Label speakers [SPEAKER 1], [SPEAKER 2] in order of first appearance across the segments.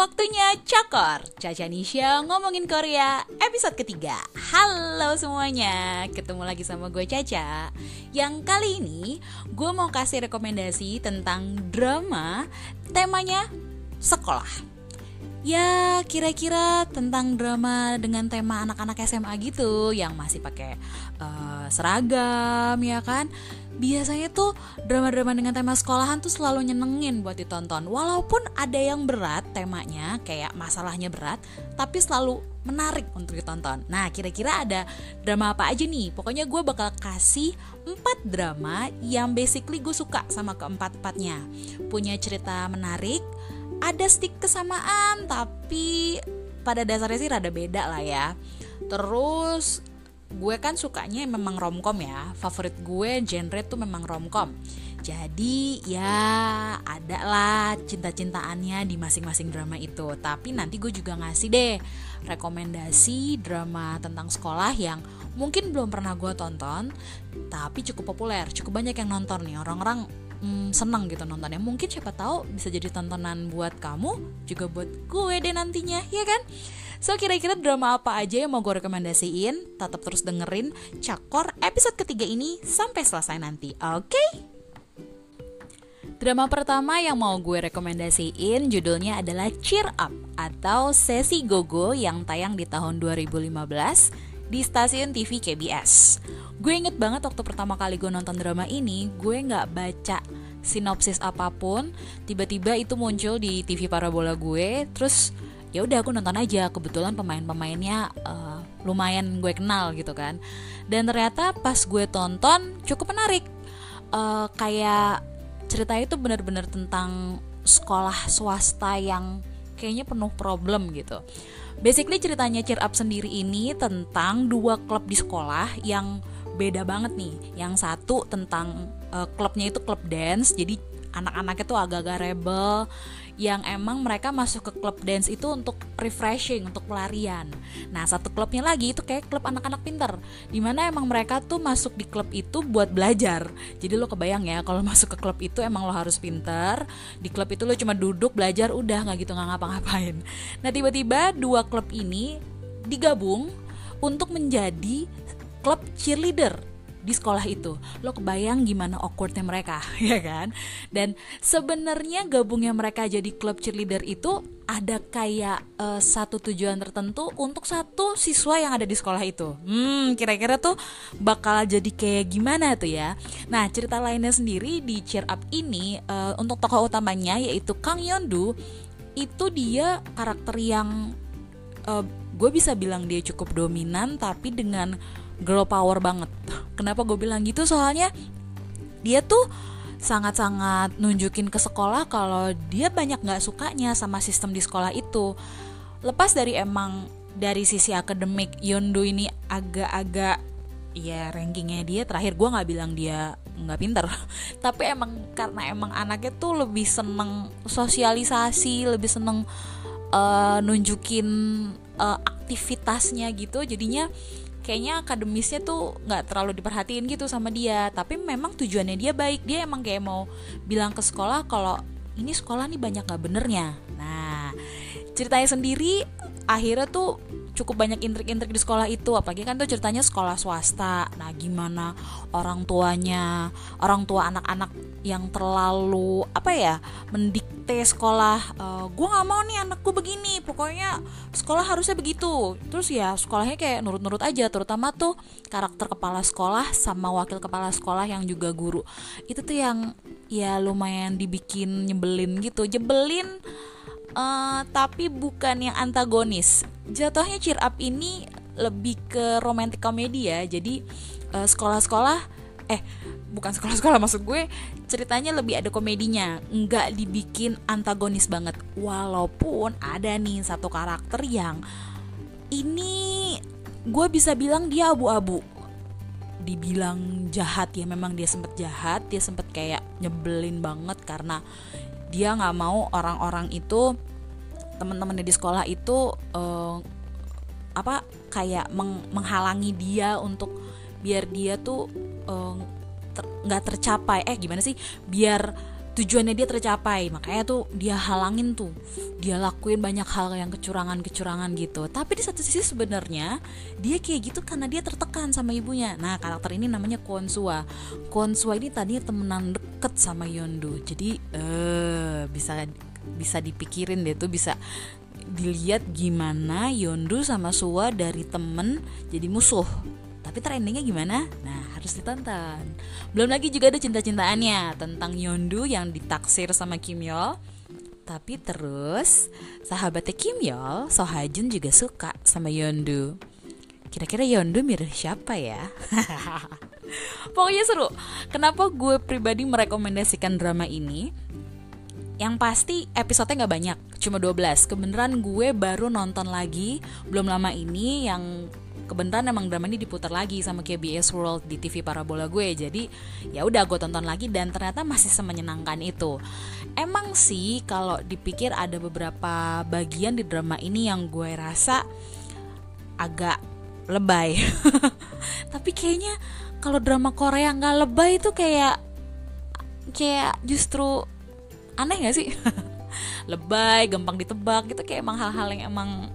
[SPEAKER 1] Waktunya cakor. Caca Nisha ngomongin Korea episode ketiga. Halo semuanya Ketemu lagi sama gue Caca. Yang kali ini gue mau kasih rekomendasi tentang drama Temanya sekolah. Ya kira-kira tentang drama dengan tema anak-anak SMA gitu Yang masih pakai uh, seragam ya kan biasanya tuh drama-drama dengan tema sekolahan tuh selalu nyenengin buat ditonton. Walaupun ada yang berat temanya kayak masalahnya berat tapi selalu menarik untuk ditonton. Nah kira-kira ada drama apa aja nih? Pokoknya gue bakal kasih 4 drama yang basically gue suka sama keempat-empatnya punya cerita menarik ada stick kesamaan tapi pada dasarnya sih rada beda lah ya. Terus gue kan sukanya memang romcom ya. Favorit gue genre tuh memang romcom. Jadi ya ada lah cinta-cintaannya di masing-masing drama itu. Tapi nanti gue juga ngasih deh rekomendasi drama tentang sekolah yang mungkin belum pernah gue tonton tapi cukup populer. Cukup banyak yang nonton nih. Orang-orang hmm, senang gitu nontonnya mungkin siapa tahu bisa jadi tontonan buat kamu juga buat gue deh nantinya ya kan So kira-kira drama apa aja yang mau gue rekomendasiin? Tetap terus dengerin Cakor episode ketiga ini sampai selesai nanti, oke? Okay? Drama pertama yang mau gue rekomendasiin judulnya adalah Cheer Up atau Sesi Gogo yang tayang di tahun 2015 di stasiun TV KBS. Gue inget banget waktu pertama kali gue nonton drama ini, gue nggak baca sinopsis apa pun, tiba-tiba itu muncul di TV parabola gue, terus ya udah aku nonton aja. Kebetulan pemain-pemainnya uh, lumayan gue kenal gitu kan. Dan ternyata pas gue tonton cukup menarik. Uh, kayak cerita itu benar-benar tentang sekolah swasta yang kayaknya penuh problem gitu. Basically ceritanya Cheer Up sendiri ini tentang dua klub di sekolah yang beda banget nih. Yang satu tentang uh, klubnya itu klub dance jadi anak-anaknya tuh agak-agak rebel yang emang mereka masuk ke klub dance itu untuk refreshing, untuk pelarian. Nah, satu klubnya lagi itu kayak klub anak-anak pinter, di mana emang mereka tuh masuk di klub itu buat belajar. Jadi lo kebayang ya, kalau masuk ke klub itu emang lo harus pinter, di klub itu lo cuma duduk belajar, udah nggak gitu nggak ngapa-ngapain. Nah, tiba-tiba dua klub ini digabung untuk menjadi klub cheerleader di sekolah itu lo kebayang gimana awkwardnya mereka ya kan? Dan sebenarnya gabungnya mereka jadi klub cheerleader itu ada kayak uh, satu tujuan tertentu untuk satu siswa yang ada di sekolah itu. Hmm kira-kira tuh bakal jadi kayak gimana tuh ya? Nah cerita lainnya sendiri di cheer up ini uh, untuk tokoh utamanya yaitu Kang Yondu itu dia karakter yang uh, gue bisa bilang dia cukup dominan tapi dengan girl power banget. Kenapa gue bilang gitu? Soalnya dia tuh sangat-sangat nunjukin ke sekolah kalau dia banyak nggak sukanya sama sistem di sekolah itu. Lepas dari emang dari sisi akademik Yondo ini agak-agak ya rankingnya dia terakhir gue nggak bilang dia nggak pinter tapi emang karena emang anaknya tuh lebih seneng sosialisasi lebih seneng uh, nunjukin uh, aktivitasnya gitu jadinya kayaknya akademisnya tuh nggak terlalu diperhatiin gitu sama dia. Tapi memang tujuannya dia baik. Dia emang kayak mau bilang ke sekolah kalau ini sekolah nih banyak nggak benernya. Nah ceritanya sendiri akhirnya tuh cukup banyak intrik-intrik di sekolah itu. Apalagi kan tuh ceritanya sekolah swasta. Nah gimana orang tuanya orang tua anak-anak yang terlalu apa ya mendikte sekolah e, eh, gue nggak mau nih anakku begini. Pokoknya sekolah harusnya begitu. Terus ya sekolahnya kayak nurut-nurut aja terutama tuh karakter kepala sekolah sama wakil kepala sekolah yang juga guru. Itu tuh yang ya lumayan dibikin nyebelin gitu. Jebelin uh, tapi bukan yang antagonis. Jatuhnya cheer up ini lebih ke romantic komedi ya. Jadi sekolah sekolah-sekolah eh bukan sekolah-sekolah maksud gue ceritanya lebih ada komedinya nggak dibikin antagonis banget walaupun ada nih satu karakter yang ini gue bisa bilang dia abu-abu dibilang jahat ya memang dia sempet jahat dia sempet kayak nyebelin banget karena dia nggak mau orang-orang itu teman-temannya di sekolah itu uh, apa kayak meng menghalangi dia untuk biar dia tuh nggak uh, ter tercapai. Eh gimana sih? Biar tujuannya dia tercapai makanya tuh dia halangin tuh. Dia lakuin banyak hal yang kecurangan-kecurangan gitu. Tapi di satu sisi sebenarnya dia kayak gitu karena dia tertekan sama ibunya. Nah karakter ini namanya Konsua Konsua ini tadinya temenan deket sama Yondu jadi eh uh, bisa bisa dipikirin deh tuh bisa dilihat gimana Yondu sama Suwa dari temen jadi musuh tapi trendingnya gimana? Nah harus ditonton Belum lagi juga ada cinta-cintaannya Tentang Yondu yang ditaksir sama Kim Yol Tapi terus sahabatnya Kim Yol, Sohajun juga suka sama Yondu Kira-kira Yondu mirip siapa ya? Pokoknya seru Kenapa gue pribadi merekomendasikan drama ini? Yang pasti episodenya gak banyak, cuma 12 Kebenaran gue baru nonton lagi belum lama ini yang kebenaran emang drama ini diputar lagi sama KBS World di TV parabola gue. Jadi ya udah gue tonton lagi dan ternyata masih semenyenangkan itu. Emang sih kalau dipikir ada beberapa bagian di drama ini yang gue rasa agak lebay. Tapi kayaknya kalau drama Korea nggak lebay itu kayak kayak justru aneh gak sih? Lebay gampang ditebak gitu kayak emang hal-hal yang emang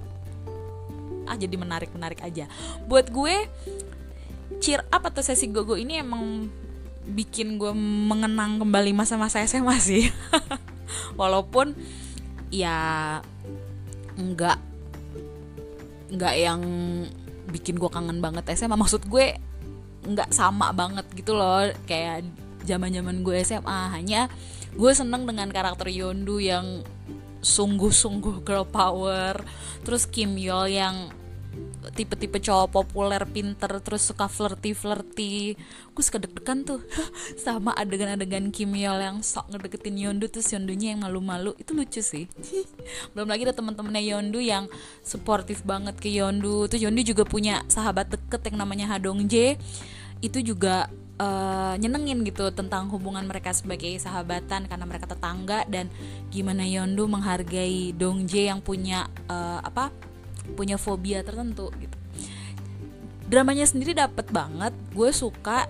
[SPEAKER 1] ah jadi menarik menarik aja. Buat gue cheer up atau sesi gogo ini emang bikin gue mengenang kembali masa-masa SMA sih. Walaupun ya nggak nggak yang bikin gue kangen banget SMA maksud gue nggak sama banget gitu loh kayak zaman zaman gue SMA hanya gue seneng dengan karakter Yondu yang sungguh-sungguh girl power. Terus Kim Yol yang tipe-tipe cowok populer pinter terus suka flirty flirty gue suka deg-degan tuh. Sama adegan-adegan Kim Yol yang sok ngedeketin Yondu terus Yondunya yang malu-malu. Itu lucu sih. Belum lagi ada teman-temannya Yondu yang suportif banget ke Yondu. Tuh Yondu juga punya sahabat deket yang namanya Hadong J itu juga uh, nyenengin gitu tentang hubungan mereka sebagai sahabatan karena mereka tetangga dan gimana Yondu menghargai Dongjae yang punya uh, apa punya fobia tertentu gitu. Dramanya sendiri dapet banget gue suka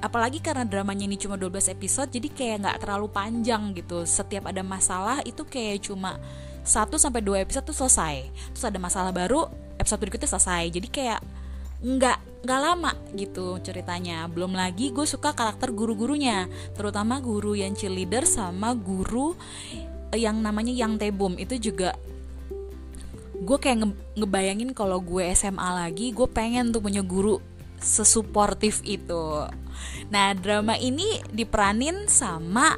[SPEAKER 1] apalagi karena dramanya ini cuma 12 episode jadi kayak nggak terlalu panjang gitu. Setiap ada masalah itu kayak cuma 1 sampai 2 episode tuh selesai. Terus ada masalah baru episode berikutnya selesai. Jadi kayak nggak nggak lama gitu ceritanya. Belum lagi gue suka karakter guru-gurunya terutama guru yang cheerleader sama guru yang namanya yang tebum itu juga gue kayak nge ngebayangin kalau gue SMA lagi gue pengen tuh punya guru sesuportif itu. Nah drama ini diperanin sama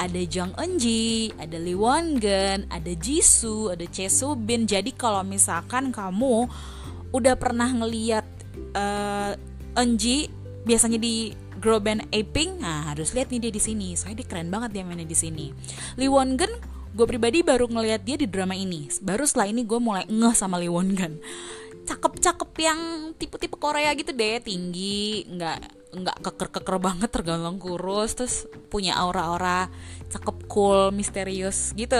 [SPEAKER 1] ada Jang Eunji, ada Lee Won Gen, ada Jisoo, ada Choi Soo Bin. Jadi kalau misalkan kamu udah pernah ngeliat uh, Eunji biasanya di girl band Aping, nah harus lihat nih dia di sini. Soalnya dia keren banget dia mainnya di sini. Lee Won Gen gue pribadi baru ngeliat dia di drama ini. Baru setelah ini gue mulai ngeh sama Lee Won Gen. Cakep-cakep yang tipe-tipe Korea gitu deh, tinggi, nggak nggak keker-keker banget terganggu kurus terus punya aura-aura cakep cool misterius gitu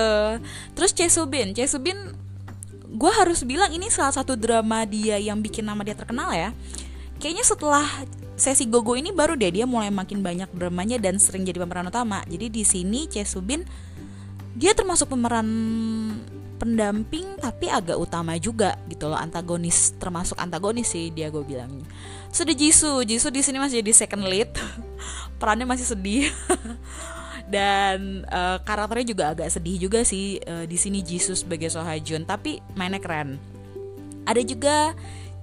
[SPEAKER 1] terus Choi Soo gue harus bilang ini salah satu drama dia yang bikin nama dia terkenal ya. Kayaknya setelah sesi gogo ini baru deh dia mulai makin banyak dramanya dan sering jadi pemeran utama. Jadi di sini Choi Subin dia termasuk pemeran pendamping tapi agak utama juga gitu loh antagonis termasuk antagonis sih dia gue bilang sudah Jisoo Jisoo di sini masih jadi second lead. Perannya masih sedih dan uh, karakternya juga agak sedih juga sih uh, di sini Jisoo sebagai Sohajun tapi mainnya keren ada juga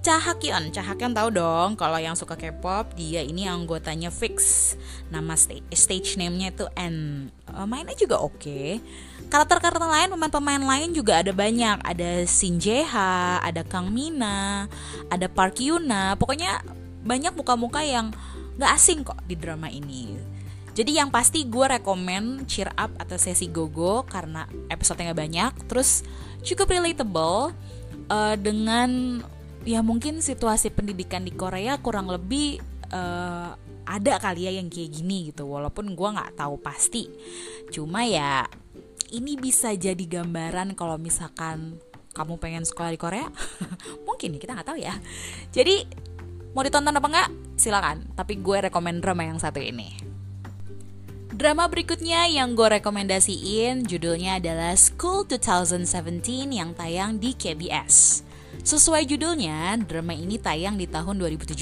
[SPEAKER 1] Cahakyeon, Cahakyeon tahu dong kalau yang suka K-pop dia ini anggotanya Fix. Nama stage, stage name-nya itu N. Uh, mainnya juga oke. Okay. Karakter-karakter lain, pemain-pemain lain juga ada banyak. Ada Shin Jae-ha, ada Kang Mina, ada Park Yuna. Pokoknya banyak muka-muka yang gak asing kok di drama ini. Jadi yang pasti gue rekomen cheer up atau sesi gogo karena episode-nya banyak. Terus cukup relatable uh, dengan ya mungkin situasi pendidikan di Korea kurang lebih uh, ada kali ya yang kayak gini gitu. Walaupun gue nggak tahu pasti. Cuma ya ini bisa jadi gambaran kalau misalkan kamu pengen sekolah di Korea mungkin kita nggak tahu ya. Jadi mau ditonton apa enggak silakan. Tapi gue rekomend drama yang satu ini Drama berikutnya yang gue rekomendasiin judulnya adalah School 2017 yang tayang di KBS. Sesuai judulnya, drama ini tayang di tahun 2017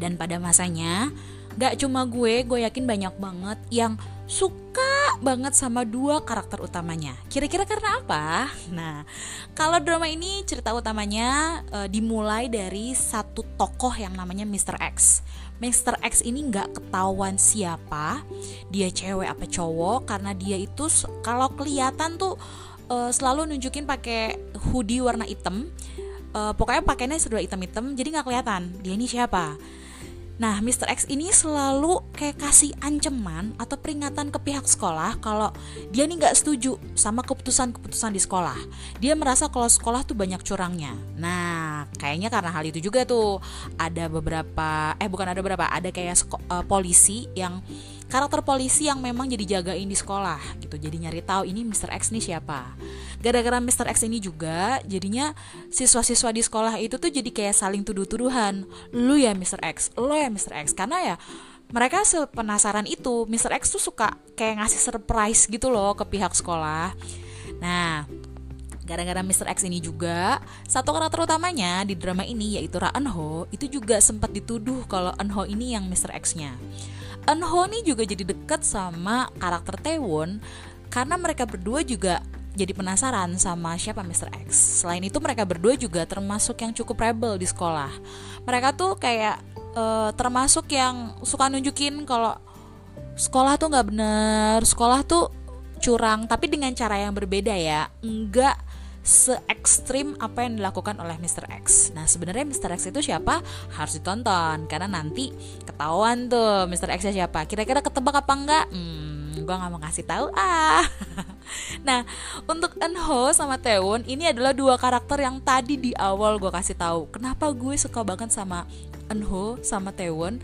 [SPEAKER 1] dan pada masanya gak cuma gue, gue yakin banyak banget yang suka banget sama dua karakter utamanya. Kira-kira karena apa? Nah, kalau drama ini cerita utamanya e, dimulai dari satu tokoh yang namanya Mr. X. Mr. X ini nggak ketahuan siapa, dia cewek apa cowok karena dia itu kalau kelihatan tuh e, selalu nunjukin pakai hoodie warna hitam. E, pokoknya pakainya sudah hitam-hitam, jadi nggak kelihatan dia ini siapa. Nah, Mr. X ini selalu kayak kasih ancaman atau peringatan ke pihak sekolah kalau dia nih nggak setuju sama keputusan-keputusan di sekolah. Dia merasa kalau sekolah tuh banyak curangnya. Nah, kayaknya karena hal itu juga tuh ada beberapa, eh bukan ada beberapa, ada kayak uh, polisi yang karakter polisi yang memang jadi jagain di sekolah gitu jadi nyari tahu ini Mr. X nih siapa gara-gara Mr. X ini juga jadinya siswa-siswa di sekolah itu tuh jadi kayak saling tuduh-tuduhan lu ya Mr. X lo ya Mr. X karena ya mereka sepenasaran itu Mr. X tuh suka kayak ngasih surprise gitu loh ke pihak sekolah nah Gara-gara Mr. X ini juga, satu karakter utamanya di drama ini yaitu Ra Eun Ho itu juga sempat dituduh kalau Eun Ho ini yang Mr. X-nya. Eunho juga jadi deket sama karakter Taewon karena mereka berdua juga jadi penasaran sama siapa Mr. X. Selain itu mereka berdua juga termasuk yang cukup rebel di sekolah. Mereka tuh kayak uh, termasuk yang suka nunjukin kalau sekolah tuh nggak bener, sekolah tuh curang, tapi dengan cara yang berbeda ya. Enggak se ekstrim apa yang dilakukan oleh Mr. X. Nah sebenarnya Mr. X itu siapa harus ditonton karena nanti ketahuan tuh Mr. X siapa. Kira-kira ketebak apa enggak? Hmm, gue nggak mau ngasih tahu ah. nah untuk Enho sama Taewon ini adalah dua karakter yang tadi di awal gue kasih tahu. Kenapa gue suka banget sama Enho sama Taewon?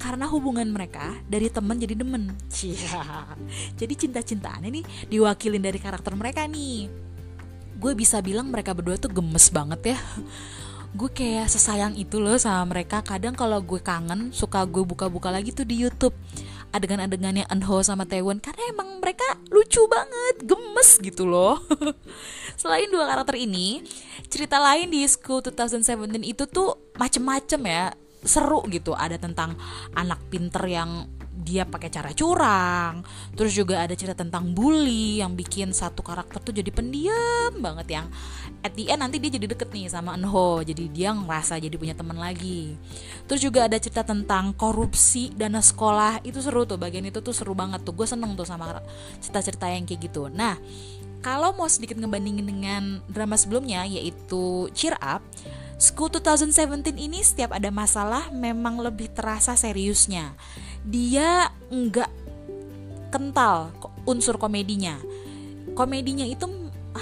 [SPEAKER 1] karena hubungan mereka dari temen jadi demen. Cia. Jadi cinta-cintaannya nih diwakilin dari karakter mereka nih gue bisa bilang mereka berdua tuh gemes banget ya. Gue kayak sesayang itu loh sama mereka. Kadang kalau gue kangen suka gue buka-buka lagi tuh di YouTube. Adegan-adegannya Enho sama Taewon. Karena emang mereka lucu banget gemes gitu loh. Selain dua karakter ini cerita lain di School 2017 itu tuh macem-macem ya. Seru gitu. Ada tentang anak pinter yang dia pakai cara curang terus juga ada cerita tentang bully yang bikin satu karakter tuh jadi pendiam banget yang at the end nanti dia jadi deket nih sama Enho jadi dia ngerasa jadi punya teman lagi. Terus juga ada cerita tentang korupsi dana sekolah itu seru tuh bagian itu tuh seru banget tuh gue seneng tuh sama cerita-cerita yang kayak gitu. Nah kalau mau sedikit ngebandingin dengan drama sebelumnya yaitu Cheer Up School 2017 ini setiap ada masalah memang lebih terasa seriusnya. Dia nggak kental unsur komedinya. Komedinya itu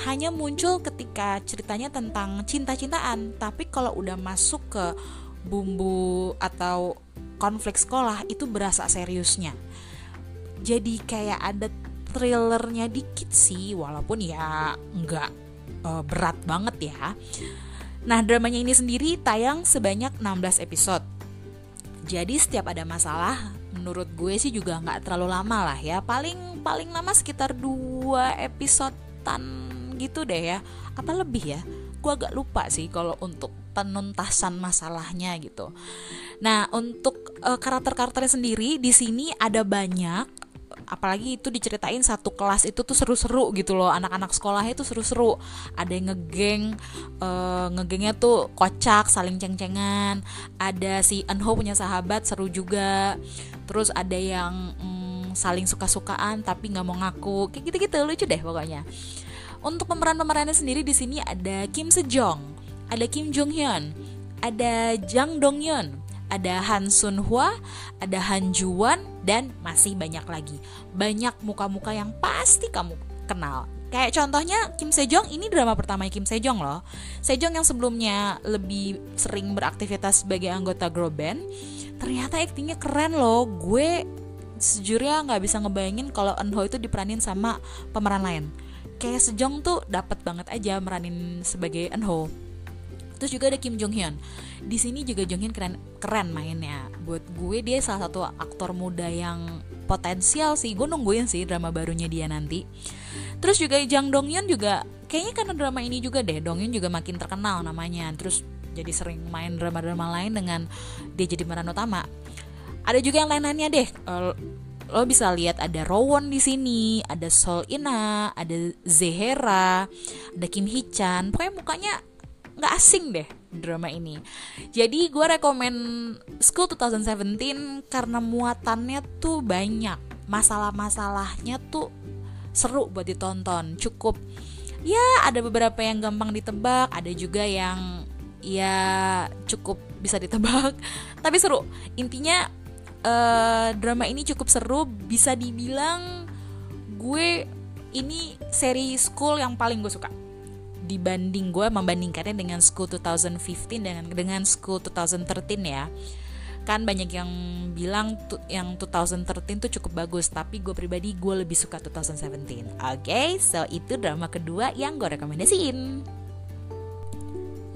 [SPEAKER 1] hanya muncul ketika ceritanya tentang cinta-cintaan. Tapi kalau udah masuk ke bumbu atau konflik sekolah itu berasa seriusnya. Jadi kayak ada thrillernya dikit sih walaupun ya nggak uh, berat banget ya nah dramanya ini sendiri tayang sebanyak 16 episode. Jadi setiap ada masalah menurut gue sih juga nggak terlalu lama lah ya. Paling paling lama sekitar dua episodean gitu deh ya. Apa lebih ya? Gue agak lupa sih kalau untuk penuntasan masalahnya gitu. Nah untuk uh, karakter-karakternya sendiri di sini ada banyak apalagi itu diceritain satu kelas itu tuh seru-seru gitu loh. Anak-anak sekolahnya itu seru-seru. Ada yang ngegeng uh, ngegengnya tuh kocak saling ceng-cengan. Ada si Enho punya sahabat seru juga. Terus ada yang mm, saling suka-sukaan tapi nggak mau ngaku. Kayak gitu-gitu lucu deh pokoknya. Untuk pemeran-pemerannya sendiri di sini ada Kim Sejong ada Kim Jong Hyun ada Jang Dong Hyun ada Han Sun Hwa, ada Han Juan, dan masih banyak lagi. Banyak muka-muka yang pasti kamu kenal. Kayak contohnya Kim Sejong ini drama pertama Kim Sejong loh. Sejong yang sebelumnya lebih sering beraktivitas sebagai anggota girl band, ternyata aktingnya keren loh. Gue sejujurnya nggak bisa ngebayangin kalau Eunho itu diperanin sama pemeran lain. Kayak Sejong tuh dapat banget aja meranin sebagai Eunho. Terus juga ada Kim Jong Hyun di sini juga Jonghyun keren keren mainnya. Buat gue dia salah satu aktor muda yang potensial sih. Gue nungguin sih drama barunya dia nanti. Terus juga Jang Donghyun juga kayaknya karena drama ini juga deh Donghyun juga makin terkenal namanya. Terus jadi sering main drama-drama lain dengan dia jadi pemeran utama. Ada juga yang lain-lainnya deh. Uh, lo bisa lihat ada Rowan di sini, ada Sol Ina, ada Zehera, ada Kim Hee Chan. Pokoknya mukanya nggak asing deh drama ini. Jadi gue rekomen School 2017 karena muatannya tuh banyak. Masalah-masalahnya tuh seru buat ditonton. Cukup ya ada beberapa yang gampang ditebak, ada juga yang ya cukup bisa ditebak. Tapi seru. Intinya uh, drama ini cukup seru bisa dibilang gue ini seri school yang paling gue suka dibanding gue membandingkannya dengan School 2015 dengan dengan School 2013 ya. Kan banyak yang bilang tu, yang 2013 tuh cukup bagus tapi gue pribadi gue lebih suka 2017 oke okay, so itu drama kedua yang gue rekomendasiin.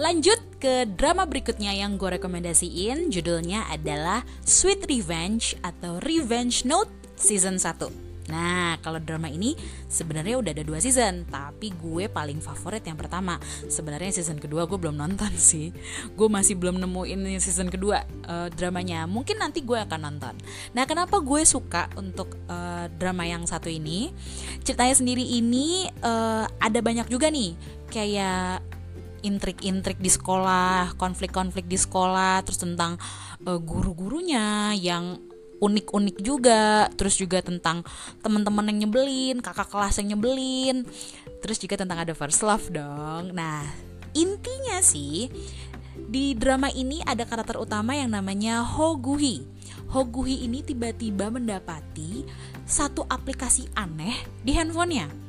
[SPEAKER 1] Lanjut ke drama berikutnya yang gue rekomendasiin Judulnya adalah Sweet Revenge atau Revenge Note Season 1 Nah, kalau drama ini sebenarnya udah ada dua season, tapi gue paling favorit yang pertama. Sebenarnya season kedua gue belum nonton sih. Gue masih belum nemuin season kedua uh, dramanya. Mungkin nanti gue akan nonton. Nah, kenapa gue suka untuk uh, drama yang satu ini? Ceritanya sendiri ini uh, ada banyak juga nih, kayak intrik-intrik di sekolah, konflik-konflik di sekolah, terus tentang uh, guru-gurunya yang unik-unik juga, terus juga tentang teman-teman yang nyebelin, kakak kelas yang nyebelin, terus juga tentang ada first love dong. Nah, intinya sih di drama ini ada karakter utama yang namanya Hoguhi. Hoguhi ini tiba-tiba mendapati satu aplikasi aneh di handphonenya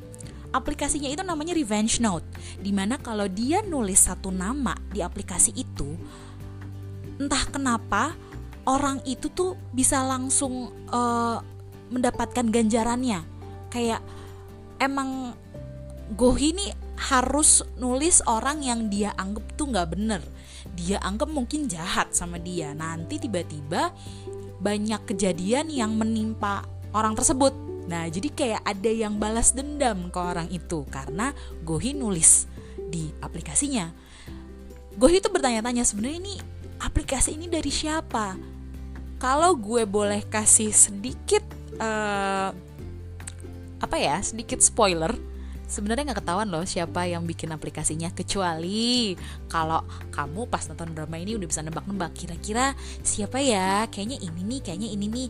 [SPEAKER 1] aplikasinya itu namanya Revenge Note di mana kalau dia nulis satu nama di aplikasi itu entah kenapa orang itu tuh bisa langsung uh, mendapatkan ganjarannya. Kayak emang Gohi ini harus nulis orang yang dia anggap tuh nggak bener. Dia anggap mungkin jahat sama dia. Nanti tiba-tiba banyak kejadian yang menimpa orang tersebut. Nah, jadi kayak ada yang balas dendam ke orang itu karena Gohi nulis di aplikasinya. Gohi itu bertanya-tanya sebenarnya ini aplikasi ini dari siapa? Kalau gue boleh kasih sedikit uh, apa ya, sedikit spoiler, sebenarnya nggak ketahuan loh siapa yang bikin aplikasinya kecuali kalau kamu pas nonton drama ini udah bisa nebak-nebak kira-kira siapa ya? Kayaknya ini nih kayaknya ini nih.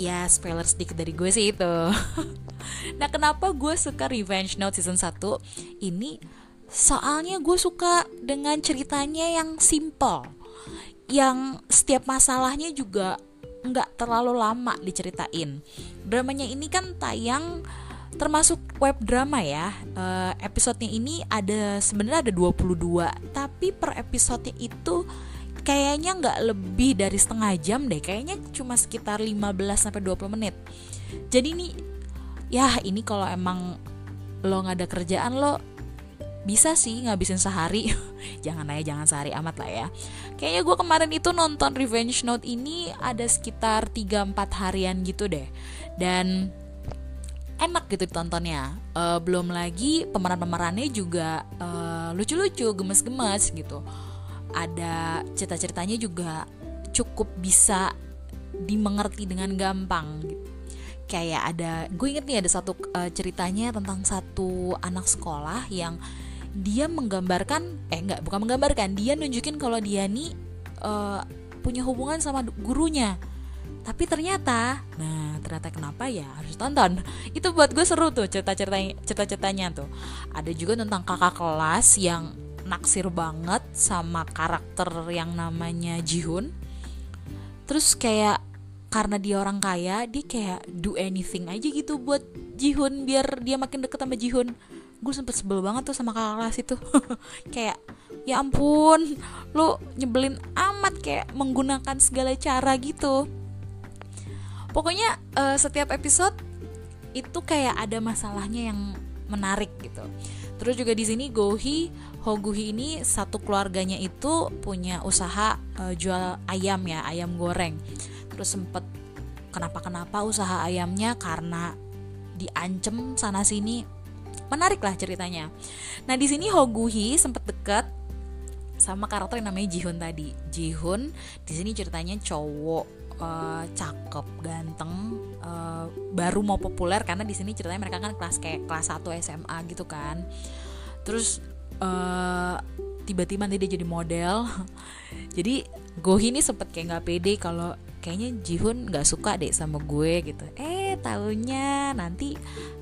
[SPEAKER 1] Ya spoiler sedikit dari gue sih itu. Nah kenapa gue suka Revenge Note season 1 ini soalnya gue suka dengan ceritanya yang simple yang setiap masalahnya juga nggak terlalu lama diceritain. Dramanya ini kan tayang termasuk web drama ya. Uh, episodenya ini ada sebenarnya ada 22 tapi per episodenya itu kayaknya nggak lebih dari setengah jam deh. Kayaknya cuma sekitar 15 sampai 20 menit. Jadi nih ya ini kalau emang lo nggak ada kerjaan lo bisa sih ngabisin sehari. Jangan aja jangan sehari amat lah ya. Kayaknya gue kemarin itu nonton Revenge Note ini ada sekitar 3-4 harian gitu deh. Dan enak gitu ditontonnya. Uh, belum lagi pemeran-pemerannya juga uh, lucu-lucu gemes-gemes gitu. Ada cerita-ceritanya juga cukup bisa dimengerti dengan gampang gitu. Kayak ada, gue inget nih ada satu uh, ceritanya tentang satu anak sekolah yang dia menggambarkan, eh enggak, bukan menggambarkan, dia nunjukin kalau dia nih uh, punya hubungan sama gurunya. Tapi ternyata, nah ternyata kenapa ya harus tonton. Itu buat gue seru tuh cerita-ceritanya, cerita-ceritanya tuh. Ada juga tentang kakak kelas yang naksir banget sama karakter yang namanya Jihun terus kayak karena dia orang kaya dia kayak do anything aja gitu buat Jihun biar dia makin deket sama Jihun gue sempet sebel banget tuh sama kakak kelas itu. Kayak ya ampun lu nyebelin amat kayak menggunakan segala cara gitu. Pokoknya uh, setiap episode itu kayak ada masalahnya yang menarik gitu. Terus juga di sini Gohi Hoguhi ini satu keluarganya itu punya usaha uh, jual ayam ya ayam goreng. Terus sempet kenapa-kenapa usaha ayamnya karena diancem sana sini menarik lah ceritanya. Nah di sini Hoguhi sempet deket sama karakter yang namanya Jihun tadi. Jihun di sini ceritanya cowok uh, cakep ganteng uh, baru mau populer karena di sini ceritanya mereka kan kelas kayak kelas 1 SMA gitu kan. Terus uh, tiba-tiba nanti dia jadi model. Jadi Gohi ini sempet kayak nggak pede kalau kayaknya Jihun nggak suka deh sama gue gitu. Eh tahunya nanti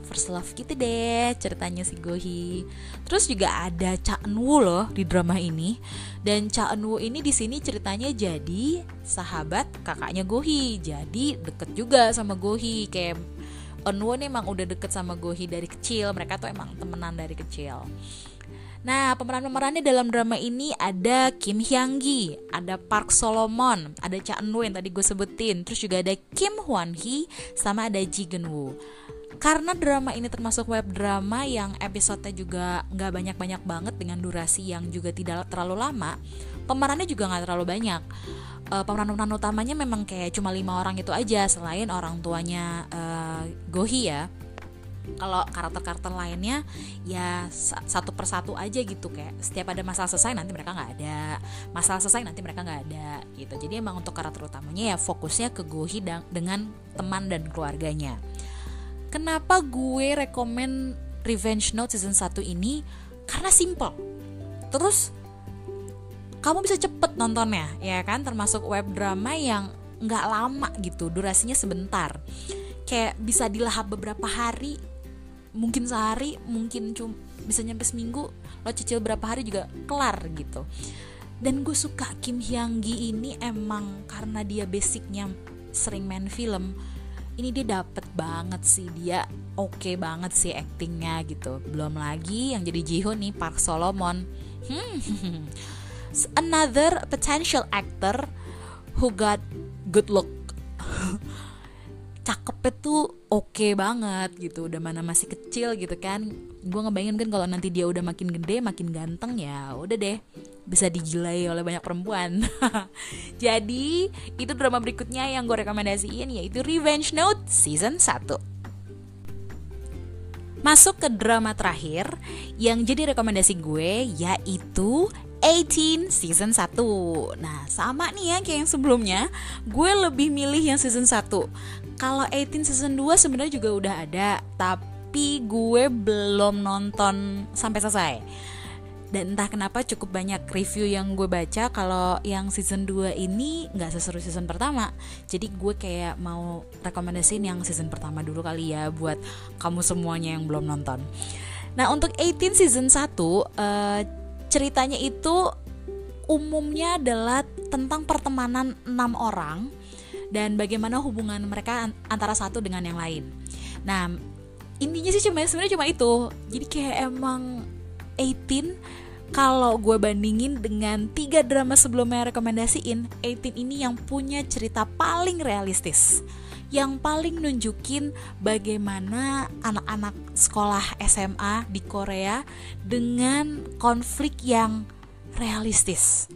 [SPEAKER 1] first love gitu deh ceritanya si Gohi. Terus juga ada Cha Eunwoo loh di drama ini. Dan Cha Eunwoo ini di sini ceritanya jadi sahabat kakaknya Gohi. Jadi deket juga sama Gohi. Kayak Eunwoo nih emang udah deket sama Gohi dari kecil. Mereka tuh emang temenan dari kecil Nah, pemeran-pemerannya dalam drama ini ada Kim Hyang Gi, ada Park Solomon, ada Cha Eun Woo yang tadi gue sebutin, terus juga ada Kim Hwan Hee, sama ada Ji Geun Woo. Karena drama ini termasuk web drama yang episodenya juga nggak banyak-banyak banget dengan durasi yang juga tidak terlalu lama, pemerannya juga nggak terlalu banyak. Uh, pemeran-pemeran utamanya memang kayak cuma lima orang itu aja, selain orang tuanya uh, Gohi ya kalau karakter-karakter lainnya ya satu persatu aja gitu kayak setiap ada masalah selesai nanti mereka nggak ada. Masalah selesai nanti mereka nggak ada gitu. Jadi emang untuk karakter utamanya ya fokusnya ke Gohi dengan teman dan keluarganya. Kenapa gue rekomend Revenge Note season 1 ini? Karena simple. Terus kamu bisa cepet nontonnya ya kan? Termasuk web drama yang nggak lama gitu durasinya sebentar. Kayak bisa dilahap beberapa hari mungkin sehari mungkin cuma bisa nyampe seminggu lo cicil berapa hari juga kelar gitu. Dan gue suka Kim Hyang Gi ini emang karena dia basicnya sering main film ini dia dapet banget sih dia oke okay banget sih actingnya gitu. Belum lagi yang jadi Jihoon nih Park Solomon. Hmm. another potential actor who got good look cakepnya tuh oke okay banget gitu. Udah mana masih kecil gitu kan. Gue ngebayangin kan kalau nanti dia udah makin gede makin ganteng ya udah deh. Bisa digilai oleh banyak perempuan. Jadi itu drama berikutnya yang gue rekomendasiin yaitu Revenge Note season 1 Masuk ke drama terakhir yang jadi rekomendasi gue yaitu 18 season 1 Nah sama nih ya kayak yang sebelumnya. Gue lebih milih yang season 1 Kalau 18 season 2 sebenarnya juga udah ada Tapi gue belum nonton sampai selesai. Dan entah kenapa cukup banyak review yang gue baca kalau yang season 2 ini nggak seseru season pertama. Jadi gue kayak mau rekomendasiin yang season pertama dulu kali ya buat kamu semuanya yang belum nonton. Nah untuk 18 season 1 uh, ceritanya itu umumnya adalah tentang pertemanan enam orang dan bagaimana hubungan mereka antara satu dengan yang lain. Nah, intinya sih cuma sebenarnya cuma itu. Jadi kayak emang 18 kalau gue bandingin dengan tiga drama sebelumnya rekomendasiin, 18 ini yang punya cerita paling realistis yang paling nunjukin bagaimana anak-anak sekolah SMA di Korea dengan konflik yang realistis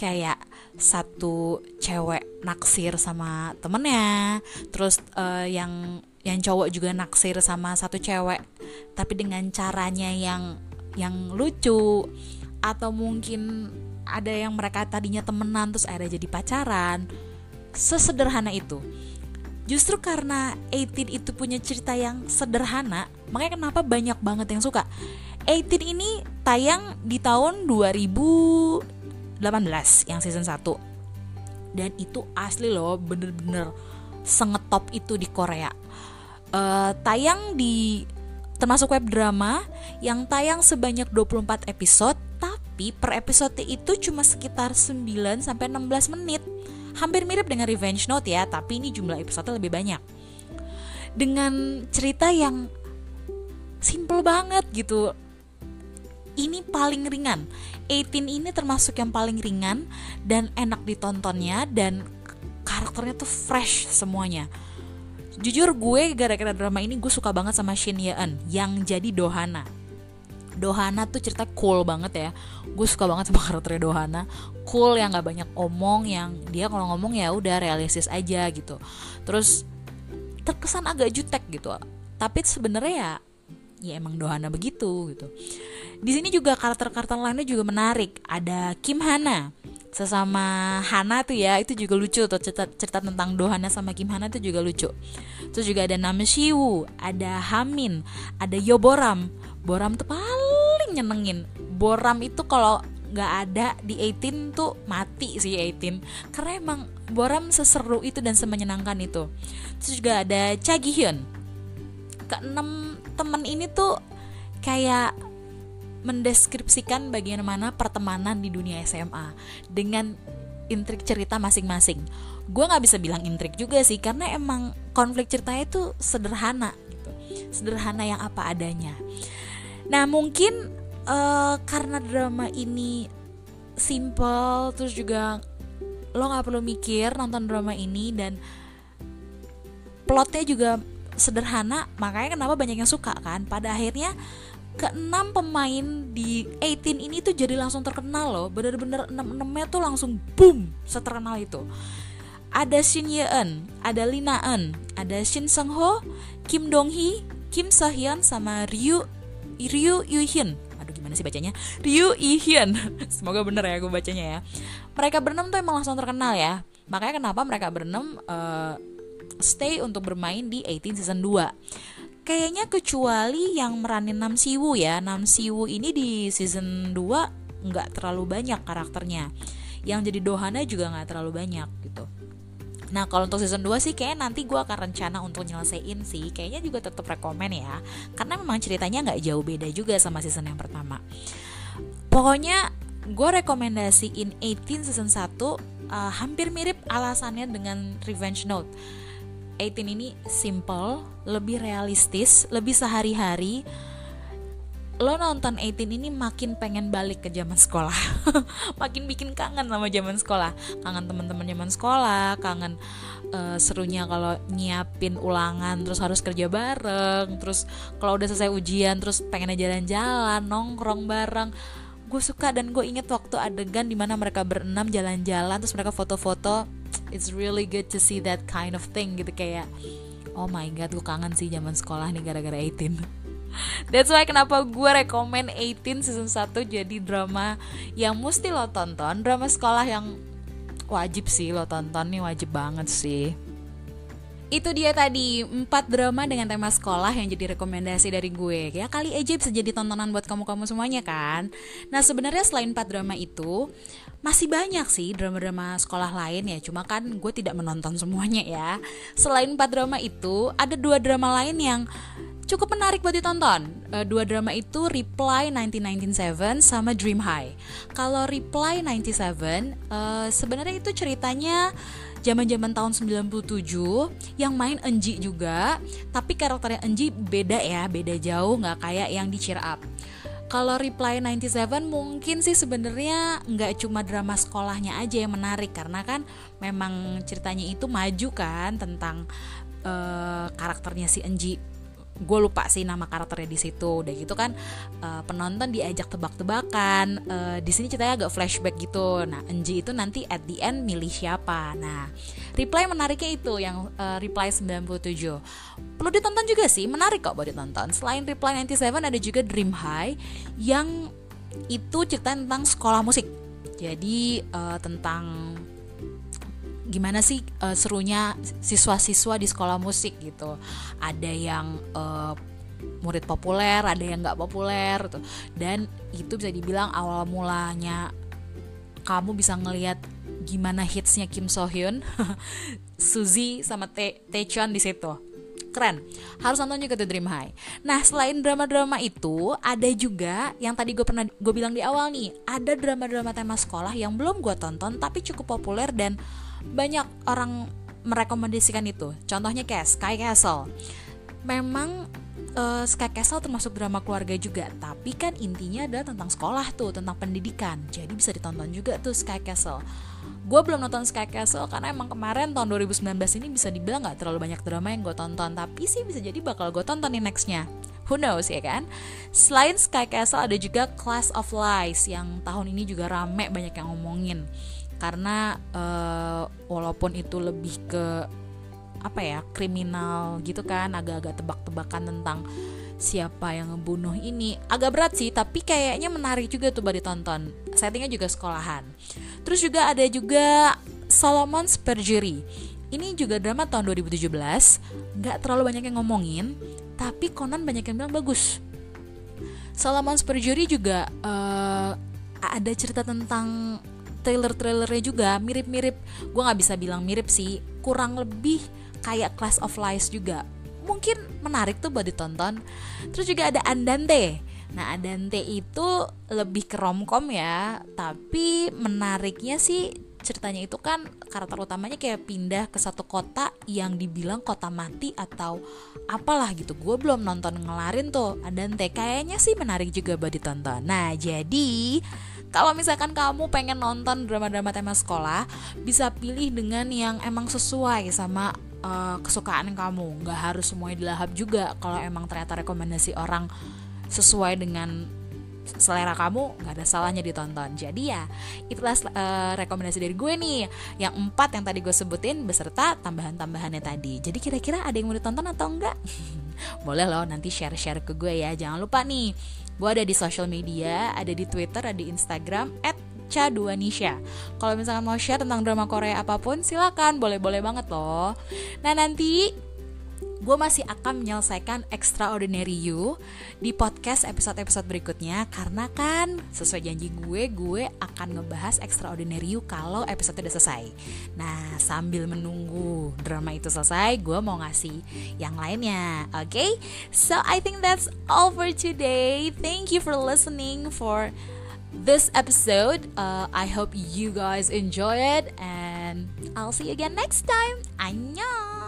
[SPEAKER 1] kayak satu cewek naksir sama temennya. Terus uh, yang yang cowok juga naksir sama satu cewek tapi dengan caranya yang yang lucu. Atau mungkin ada yang mereka tadinya temenan terus akhirnya jadi pacaran. Sesederhana itu. Justru karena 18 itu punya cerita yang sederhana, makanya kenapa banyak banget yang suka. 18 ini tayang di tahun 2018 yang season 1. Dan itu asli loh, bener-bener sengetop itu di Korea. Uh, tayang di termasuk web drama yang tayang sebanyak 24 episode, tapi per episode itu cuma sekitar 9 sampai 16 menit hampir mirip dengan Revenge Note ya, tapi ini jumlah episode lebih banyak. Dengan cerita yang simple banget gitu. Ini paling ringan. 18 ini termasuk yang paling ringan dan enak ditontonnya dan karakternya tuh fresh semuanya. Jujur gue gara-gara drama ini gue suka banget sama Shin Ye Eun yang jadi Dohana. Dohana tuh cerita cool banget ya. Gue suka banget sama karakternya Dohana. Cool yang nggak banyak omong yang dia kalau ngomong ya udah realistis aja gitu. Terus terkesan agak jutek gitu. Tapi sebenarnya ya ya emang Dohana begitu gitu di sini juga karakter-karakter lainnya juga menarik. Ada Kim Hana sesama Hana tuh ya itu juga lucu tuh. Cerita, cerita tentang Dohana sama Kim Hana tuh juga lucu. Terus juga ada Nameshiwu ada Hamin ada Yoboram Boram. Tuh paling nyenengin. Boram itu kalau nggak ada di 18 tuh mati sih 18 karena emang Boram seseru itu dan semenyenangkan itu. Terus juga ada Cha Gi-hyun keenam temen ini tuh kayak mendeskripsikan bagaimana pertemanan di dunia SMA dengan intrik cerita masing-masing. Gue nggak bisa bilang intrik juga sih karena emang konflik ceritanya itu sederhana gitu, sederhana yang apa adanya. Nah mungkin uh, karena drama ini simple terus juga lo nggak perlu mikir nonton drama ini dan plotnya juga sederhana makanya kenapa banyak yang suka kan pada akhirnya keenam pemain di 18 ini tuh jadi langsung terkenal loh bener-bener enam enamnya tuh langsung boom seterkenal itu ada Shin Ye Eun, ada Lina Eun, ada Shin Seung Ho, Kim Dong Hee, Kim So Hyun sama Ryu Ryu Yu Hyun. Aduh gimana sih bacanya? Ryu Yu Hyun. Semoga bener ya aku bacanya ya. Mereka berenam tuh emang langsung terkenal ya. Makanya kenapa mereka berenam uh, stay untuk bermain di 18 season 2 kayaknya kecuali yang meranin Nam Siwu ya. Nam Siwu ini di season 2 nggak terlalu banyak karakternya. Yang jadi Dohana juga nggak terlalu banyak gitu. Nah kalau untuk season 2 sih kayaknya nanti gue akan rencana untuk nyelesain sih. Kayaknya juga tetap rekomen ya. Karena memang ceritanya nggak jauh beda juga sama season yang pertama. Pokoknya gue rekomendasiin 18 season 1 uh, Hampir mirip alasannya dengan Revenge Note 18 ini simple, lebih realistis, lebih sehari-hari. Lo nonton 18 ini makin pengen balik ke zaman sekolah. makin bikin kangen sama zaman sekolah. Kangen teman-teman zaman sekolah, kangen uh, serunya kalau nyiapin ulangan terus harus kerja bareng, terus kalau udah selesai ujian terus pengen jalan-jalan, nongkrong bareng gue suka dan gue inget waktu adegan di mana mereka berenam jalan-jalan terus mereka foto-foto it's really good to see that kind of thing gitu kayak oh my god gue kangen sih zaman sekolah nih gara-gara 18 That's why kenapa gue rekomen 18 season 1 jadi drama yang mesti lo tonton Drama sekolah yang wajib sih lo tonton nih wajib banget sih. Itu dia tadi empat drama dengan tema sekolah yang jadi rekomendasi dari gue. Ya kali aja bisa jadi tontonan buat kamu-kamu semuanya kan? Nah sebenarnya selain empat drama itu masih banyak sih drama-drama sekolah lain ya cuma kan gue tidak menonton semuanya ya selain empat drama itu ada dua drama lain yang cukup menarik buat ditonton. Uh, dua drama itu Reply 1997 sama Dream High. Kalau Reply 97 uh, sebenarnya itu ceritanya zaman-zaman tahun 97 yang main Enji juga tapi karakternya Enji beda ya beda jauh nggak kayak yang di Cheer Up kalau Reply 97 mungkin sih sebenarnya nggak cuma drama sekolahnya aja yang menarik karena kan memang ceritanya itu maju kan tentang uh, karakternya si Enji gue lupa sih nama karakternya di situ. Udah gitu kan uh, penonton diajak tebak-tebakan uh, di sini ceritanya agak flashback gitu. Nah Enji itu nanti at the end milih siapa. Nah reply menariknya itu yang uh, reply 97 perlu ditonton juga sih menarik kok buat ditonton. Selain reply 97 ada juga dream high yang itu cerita tentang sekolah musik. Jadi uh, tentang gimana sih uh, serunya siswa-siswa di sekolah musik gitu. Ada yang uh, murid populer ada yang nggak populer gitu. Dan itu bisa dibilang awal mulanya kamu bisa ngelihat gimana hitsnya Kim So Hyun Suzy sama Taecyeon di situ. Keren. Harus nonton juga The Dream High. Nah selain drama-drama itu ada juga yang tadi gue pernah gue bilang di awal nih ada drama-drama tema sekolah yang belum gue tonton tapi cukup populer dan banyak orang merekomendasikan itu. Contohnya kayak Sky Castle. Memang uh, Sky Castle termasuk drama keluarga juga, tapi kan intinya adalah tentang sekolah tuh, tentang pendidikan. Jadi bisa ditonton juga tuh Sky Castle. Gue belum nonton Sky Castle karena emang kemarin tahun 2019 ini bisa dibilang gak terlalu banyak drama yang gue tonton, tapi sih bisa jadi bakal gue tonton nih nextnya. Who knows ya kan? Selain Sky Castle ada juga Class of Lies yang tahun ini juga rame banyak yang ngomongin karena uh, walaupun itu lebih ke apa ya kriminal gitu kan agak-agak tebak-tebakan tentang siapa yang ngebunuh ini agak berat sih tapi kayaknya menarik juga tuh buat ditonton. Settingnya juga sekolahan. Terus juga ada juga Solomon's Perjury. Ini juga drama tahun 2017 nggak terlalu banyak yang ngomongin tapi Conan banyak yang bilang bagus. Solomon's Perjury juga uh, ada cerita tentang trailer-trailernya juga mirip-mirip. Gue nggak bisa bilang mirip sih kurang lebih kayak Class of Lies juga. Mungkin menarik tuh buat ditonton. Terus juga ada Andante. Nah Andante itu lebih ke romcom ya tapi menariknya sih ceritanya itu kan karakter utamanya kayak pindah ke satu kota yang dibilang kota mati atau apalah gitu. Gue belum nonton ngelarin tuh Andante. Kayaknya sih menarik juga buat ditonton. Nah jadi kalau misalkan kamu pengen nonton drama-drama tema sekolah, bisa pilih dengan yang emang sesuai sama uh, kesukaan kamu. Nggak harus semuanya dilahap juga. Kalau emang ternyata rekomendasi orang sesuai dengan selera kamu nggak ada salahnya ditonton. Jadi ya itulah uh, rekomendasi dari gue nih. Yang empat yang tadi gue sebutin beserta tambahan-tambahannya tadi. Jadi kira-kira ada yang mau ditonton atau enggak boleh loh nanti share-share ke gue ya. Jangan lupa nih Gue ada di social media, ada di Twitter, ada di Instagram, at Nisha. Kalau misalkan mau share tentang drama Korea apa pun, silakan, boleh-boleh banget loh. Nah nanti gue masih akan menyelesaikan Extraordinary You di podcast episode-episode berikutnya karena kan sesuai janji gue, gue akan ngebahas Extraordinary You kalau episode udah selesai. Nah, sambil menunggu drama itu selesai, gue mau ngasih yang lainnya, oke? Okay? So I think that's all for today. Thank you for listening for this episode. Uh, I hope you guys enjoy it and I'll see you again next time. Annyeong!